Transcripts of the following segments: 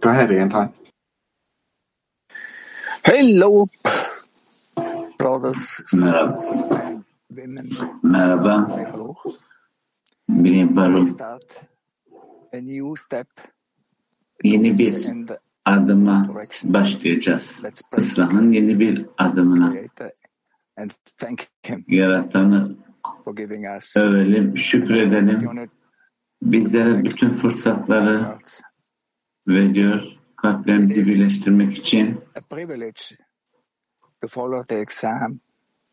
Go ahead, Anton. Hello, brothers, Merhaba. sisters, and women. Merhaba, Hello. Bilim We start a new step Yeni bir in the adıma başlayacağız. Let's pray Islahın yeni bir adımına. Creator and thank Him Yaratanı for giving us övelim, şükredelim. opportunity Bizlere bütün fırsatları hearts. Veriyor. Kalplerimizi birleştirmek için. a privilege to follow the exam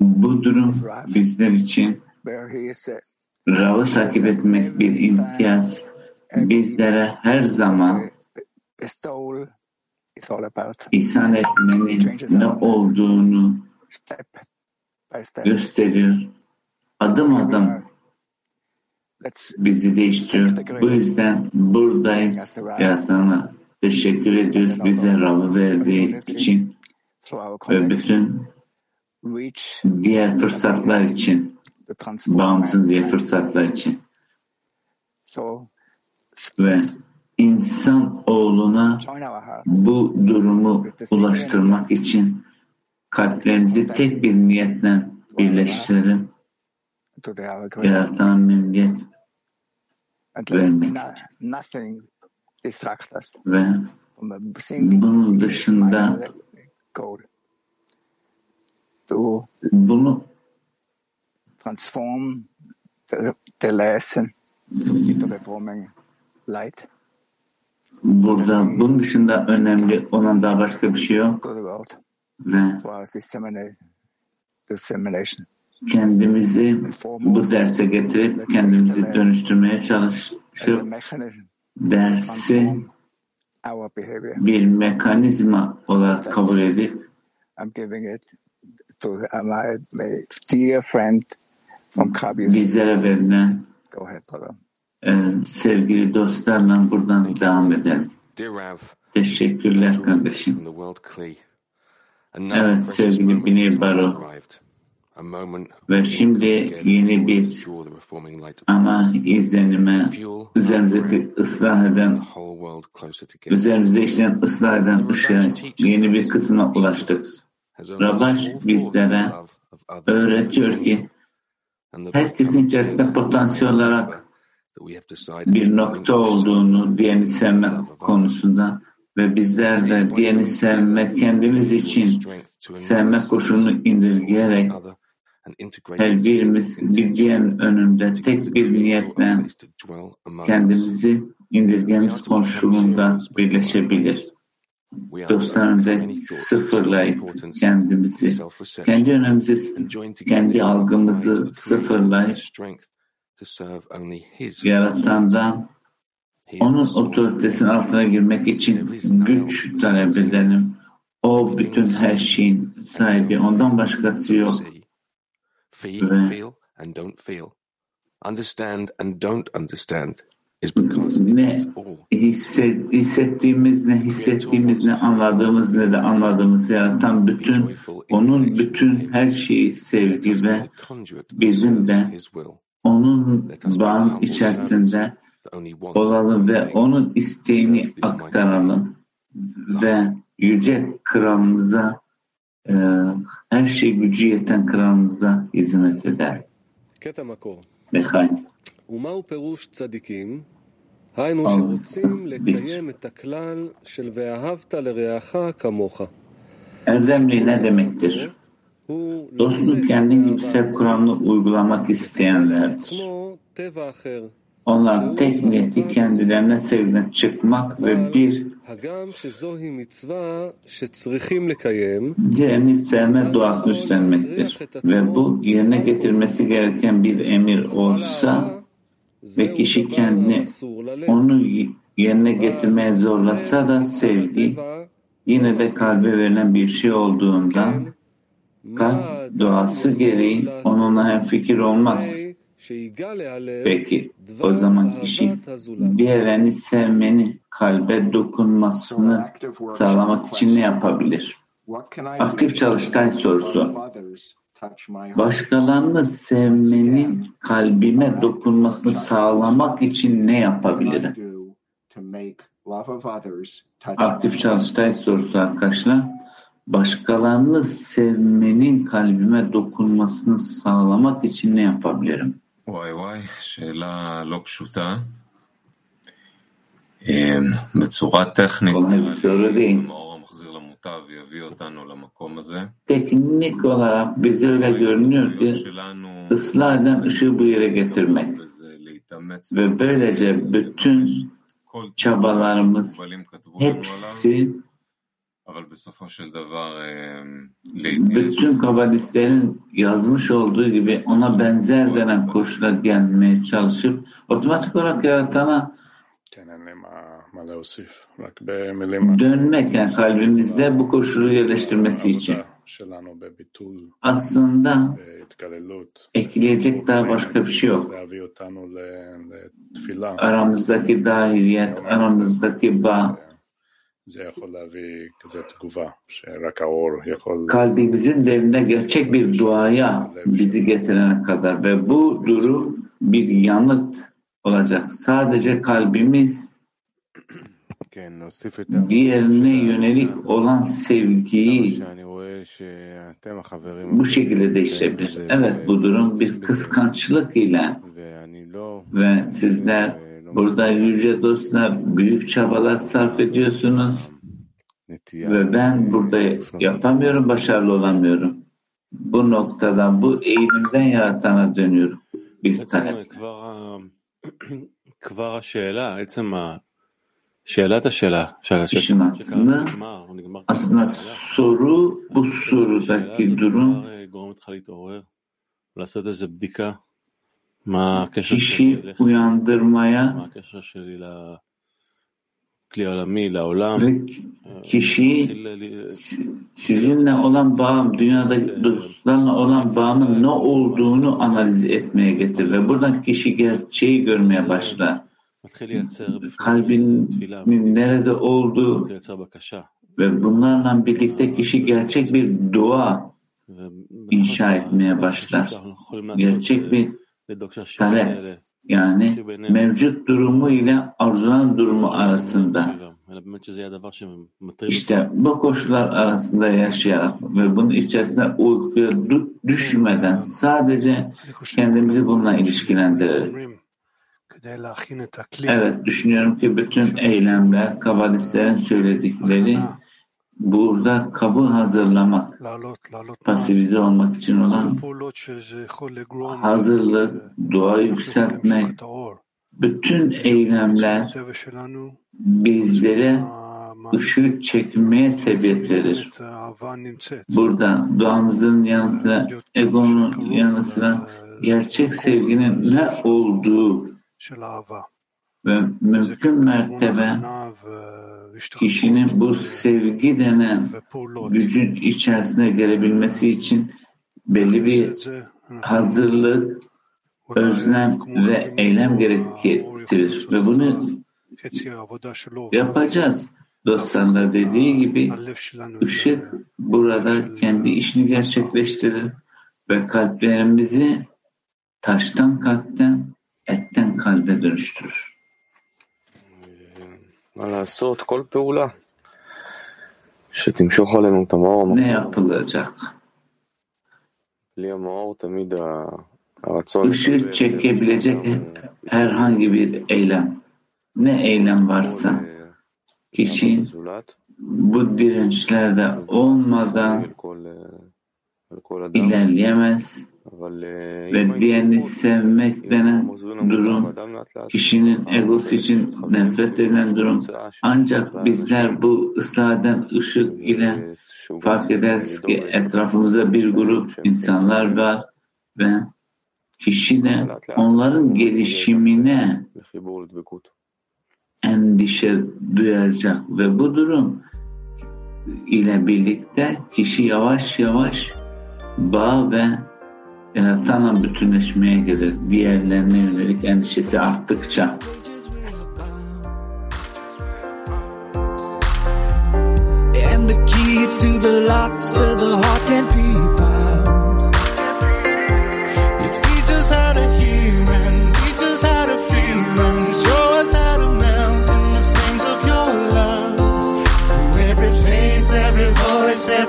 Bu durum bizler için where He is Rav'ı takip etmek bir imtiyaz. Bizlere her zaman bestowal is all about ihsan etmenin ne olduğunu step by step. gösteriyor. Adım adım bizi değiştiriyor. Bu yüzden buradayız. Yaratana teşekkür ediyoruz bize Rab'ı verdiği için ve bütün diğer fırsatlar için, bağımsız man. fırsatlar için So ve insan oğluna bu durumu ulaştırmak için kalplerimizi tek bir niyetle birleştirelim. And let's vermek. ve bunun dışında bunu transform lesson into reforming light. Burada bunun dışında önemli olan daha başka bir şey yok. ve kendimizi bu derse getirip kendimizi dönüştürmeye çalışıp mechanism dersi transform our behavior. bir mekanizma olarak kabul edip I'm giving it to my, my dear friend from Kabir. bizlere verilen e, sevgili dostlarla buradan devam edelim. Dear Rav, Teşekkürler kardeşim. Evet sevgili Biney Baro ve şimdi yeni bir ana izlenime üzerimizi ıslah eden üzerimize işleyen ıslah eden ışığın yeni bir kısmına ulaştık. Force bizlere öğretiyor ki herkesin içerisinde potansiyel olarak bir nokta olduğunu diğerini sevmek konusunda ve bizler de diğerini sevmek kendimiz için sevmek koşulunu indirgeyerek her birimiz bir diğerinin önünde tek bir niyetle kendimizi indirgemiz koşulunda birleşebilir. Ve sıfırlayıp kendimizi, kendi önümüzü, kendi algımızı sıfırlayıp yaratandan onun otoritesinin altına girmek için güç talep edelim. O bütün her şeyin sahibi. Ondan başkası yok. Feel, Ve- feel and don't feel. Understand and don't understand is because Ne? is all. Hisset, hissettiğimiz ne? Hissettiğimiz ne? anladığımız ne de anladığımız. Yaratan bütün onun bütün her şeyi sevgi ve bizim de onun bağın içerisinde olalım ve onun isteğini aktaralım ve yüce kralımıza e, her şey gücü yeten kralımıza hizmet eder. קטע מקור. Mekanik. ומהו פירוש צדיקים? היינו אה, שרוצים ב- לקיים את הכלל של ואהבת לרעך כמוך. Erdemli ne demektir? הוא Dostluk kendin gibi sev Kur'an'ı uygulamak isteyenler. Onlar tek niyeti kendilerine sevilen çıkmak ve bir diğerini sevme duasını üstlenmektir. Ve bu yerine getirmesi gereken bir emir olsa ve kişi kendini onu yerine getirmeye zorlasa da sevdi, yine de kalbe verilen bir şey olduğundan kalp duası gereği onunla hem fikir olmaz.'' Peki o zaman işin diğerini sevmeni, kalbe dokunmasını sağlamak için ne yapabilir? Aktif çalıştay sorusu. Başkalarını sevmenin kalbime dokunmasını sağlamak için ne yapabilirim? Aktif çalıştay sorusu arkadaşlar. Başkalarını sevmenin kalbime dokunmasını sağlamak için ne yapabilirim? וואי וואי, שאלה לא פשוטה. אמ, בצורה טכנית, kolay bir נראה soru לי değil. המאור המחזיר למוטב יביא אותנו למקום הזה. Teknik olarak bize öyle görünüyor ki שלנו ıslah eden ışığı bu yere getirmek וזה להתאמץ ve böylece bütün כל çabalarımız מוגבלים כתבו לנו עליו, hepsi bütün kabalistlerin yazmış olduğu gibi ona benzer denen koşula gelmeye çalışıp otomatik olarak yaratana dönmek yani kalbimizde bu koşulu yerleştirmesi için. Aslında ekleyecek daha başka bir şey yok. Aramızdaki dahiliyet, aramızdaki bağ, kalbimizin derine gerçek bir duaya bizi getirene kadar ve bu durum bir yanıt olacak. Sadece kalbimiz diğerine yönelik olan sevgiyi bu şekilde değişebilir. Evet bu durum bir kıskançlık ile ve sizler burada yüce dostlar büyük çabalar sarf ediyorsunuz נטייה... ve ben burada yapamıyorum, başarılı olamıyorum. Bu noktadan, bu eğilimden yaratana dönüyorum. Bir בעצם talep. כבר, ה- כבר השאלה, עצם ה... שאלת השאלה, שאלה İşin aslında, נגמר, הוא נגמר aslında soru, bu השאלה sorudaki הזאת durum כבר אה, גורמת לך להתעורר, לעשות איזה בדיקה, מה הקשר שלי kişi uyandırmaya ve kişi sizinle olan bağım, dünyada dostlarla olan bağımın ne olduğunu analiz etmeye getir ve buradan kişi gerçeği görmeye başlar. Kalbinin nerede olduğu ve bunlarla birlikte kişi gerçek bir dua inşa etmeye başlar. Gerçek bir talep yani mevcut durumu ile arzulan durumu arasında. İşte bu koşullar arasında yaşayarak ve bunun içerisinde uykuya dü- düşmeden sadece kendimizi bununla ilişkilendirerek. Evet düşünüyorum ki bütün eylemler, kabalistlerin söyledikleri burada kabul hazırlamak, pasifize olmak için olan hazırlık, dua yükseltmek, bütün eylemler bizlere ışığı çekmeye sebebiyet verir. Burada duamızın yanı sıra, egonun yanı sıra gerçek sevginin ne olduğu ve mümkün mertebe kişinin bu sevgi denen gücün içerisine gelebilmesi için belli bir hazırlık, özlem ve eylem gerektirir. Ve bunu yapacağız. Dostlarla dediği gibi ışık burada kendi işini gerçekleştirir ve kalplerimizi taştan kalpten, etten kalbe dönüştürür. מה לעשות? כל פעולה שתמשוך עלינו את המאור Ne המחזיר. yapılacak? בלי המאור תמיד ה- הרצון Işığı לקבל, çekebilecek herhangi bir eylem. Ne eylem varsa לעבוד kişi הזולת, bu dirençlerde olmadan על כל, על כל אדם, ilerleyemez אבל אה, אם ve diğerini sevmek denen durum kişinin egosu için nefret edilen durum. Ancak bizler bu ıslah eden ışık ile fark ederiz ki etrafımızda bir grup insanlar var ve kişine onların gelişimine endişe duyacak ve bu durum ile birlikte kişi yavaş yavaş bağ ve yaratan bütünleşmeye gelir. Diğerlerine yönelik endişesi arttıkça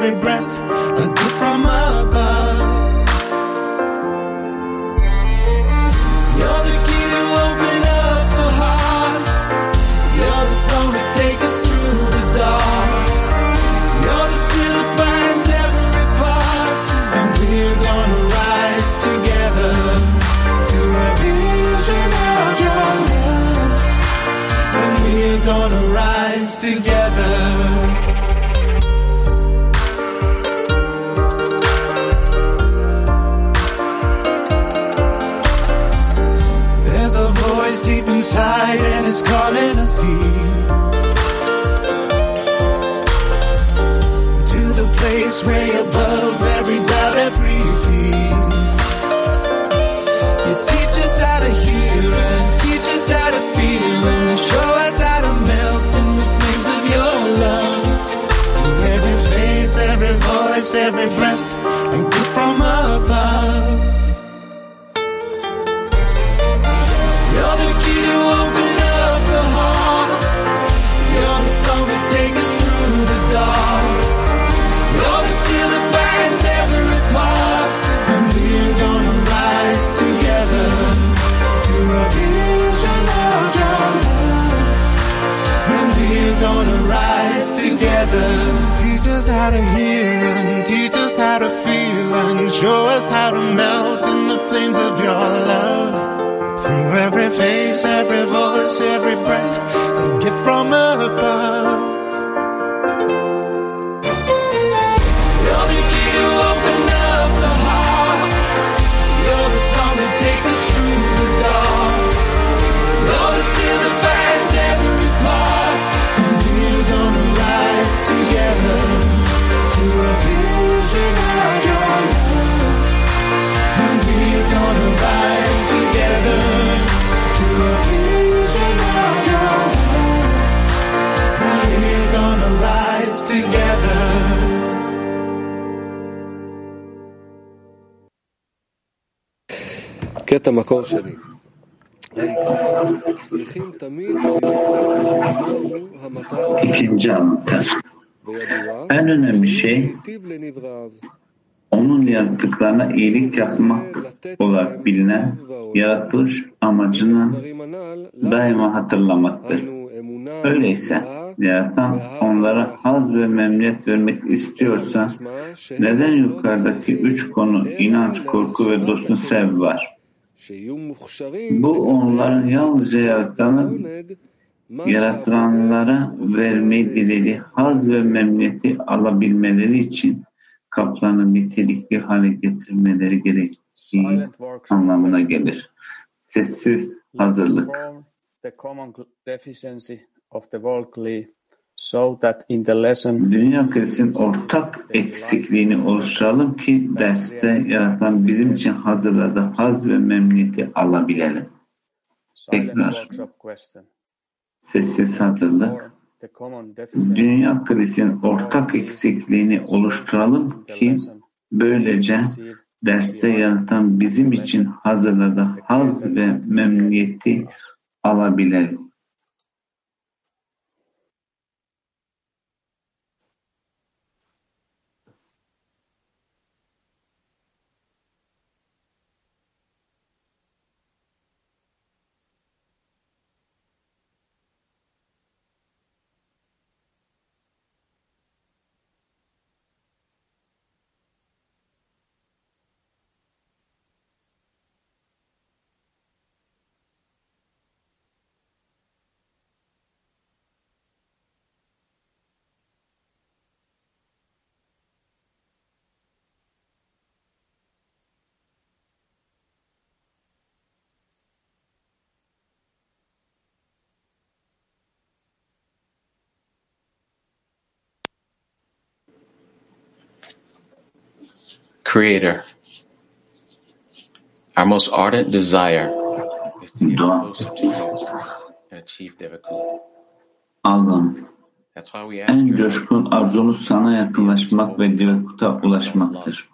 every breath. Gonna rise together. There's a voice deep inside and it's calling us here To the place way above every doubt, every every breath show us how to melt in the flames of your love. Through every face, every voice, every breath, a gift from above. קטע מקור שני. העיקר, צריכים תמיד לזכור מהו המטרת İkinci anlatı. וידוע En önemli şey היטיב לנבראיו. onun yarattıklarına iyilik yapmak olarak bilinen yaratılış amacını הדברים הנ"ל, daima hatırlamaktır. היינו אמונה Öyleyse מלאה, yaratan onlara haz ve memnuniyet vermek istiyorsa משמע שהם neden לא yukarıdaki צריכים üç konu inanç, korku ve dostun sev var? Bu onların yalnızca yaratanın yaratılanlara vermeyi dilediği haz ve memnuniyeti alabilmeleri için kaplanı nitelikli hale getirmeleri gerektiği anlamına gelir. Sessiz hazırlık. The common deficiency of the worldly glee so that in the lesson Dünya krizinin ortak eksikliğini oluşturalım ki derste yaratan bizim için hazırladığı haz ve memnuniyeti alabilelim. Tekrar. Sessiz hazırlık. Dünya krizinin ortak eksikliğini oluşturalım ki böylece derste yaratan bizim için hazırladığı haz ve memnuniyeti alabilelim. Creator, our most ardent desire is to get Dua. closer to you and achieve Devakut. Allah'ım That's why we ask en coşkun arzumuz sana yakınlaşmak ve Divekut'a ulaşmaktır.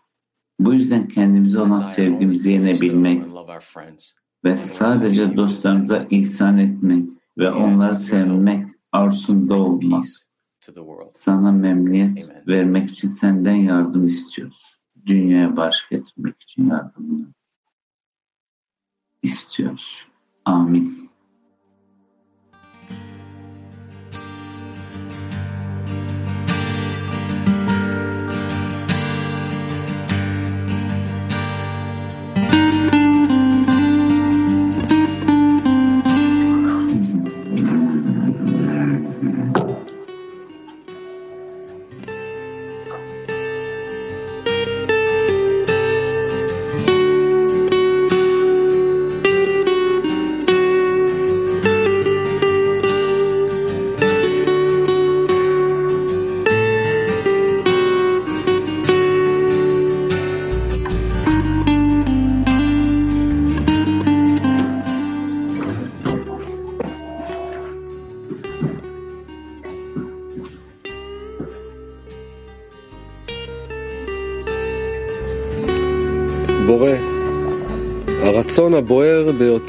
Bu yüzden kendimize olan sevgimizi yenebilmek and love our friends. ve sadece dostlarımıza ihsan etmek ve onları sevmek arzusunda olmak Peace to the world. Sana memnuniyet vermek için senden yardım istiyoruz. Dünyaya barış getirmek için yardımını istiyoruz. Amin.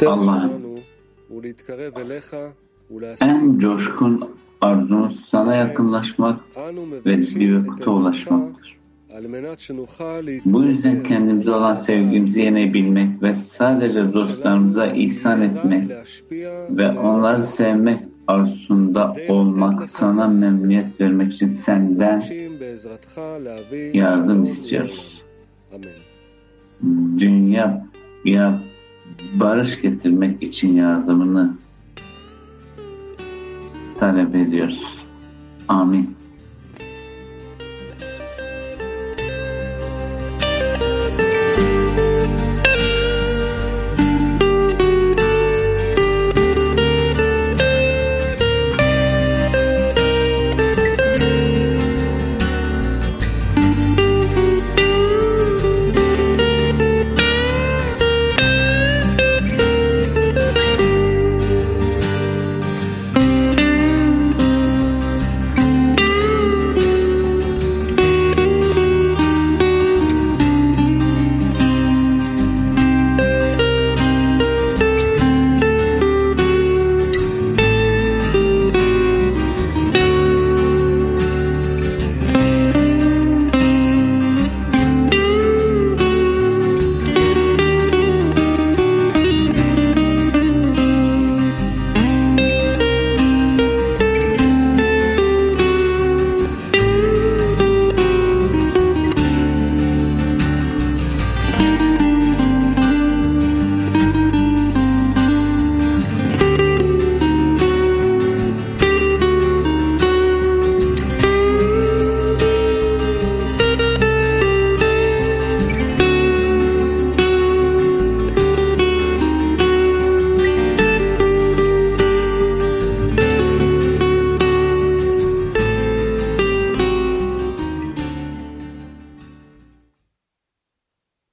Allah'ım en coşkun arzun sana yakınlaşmak ve büyüklüğe ulaşmaktır. Bu yüzden kendimize olan sevgimizi yenebilmek ve sadece dostlarımıza ihsan etmek ve onları sevmek arzusunda olmak, sana memnuniyet vermek için senden yardım istiyoruz. Amen dünya ya barış getirmek için yardımını talep ediyoruz. Amin.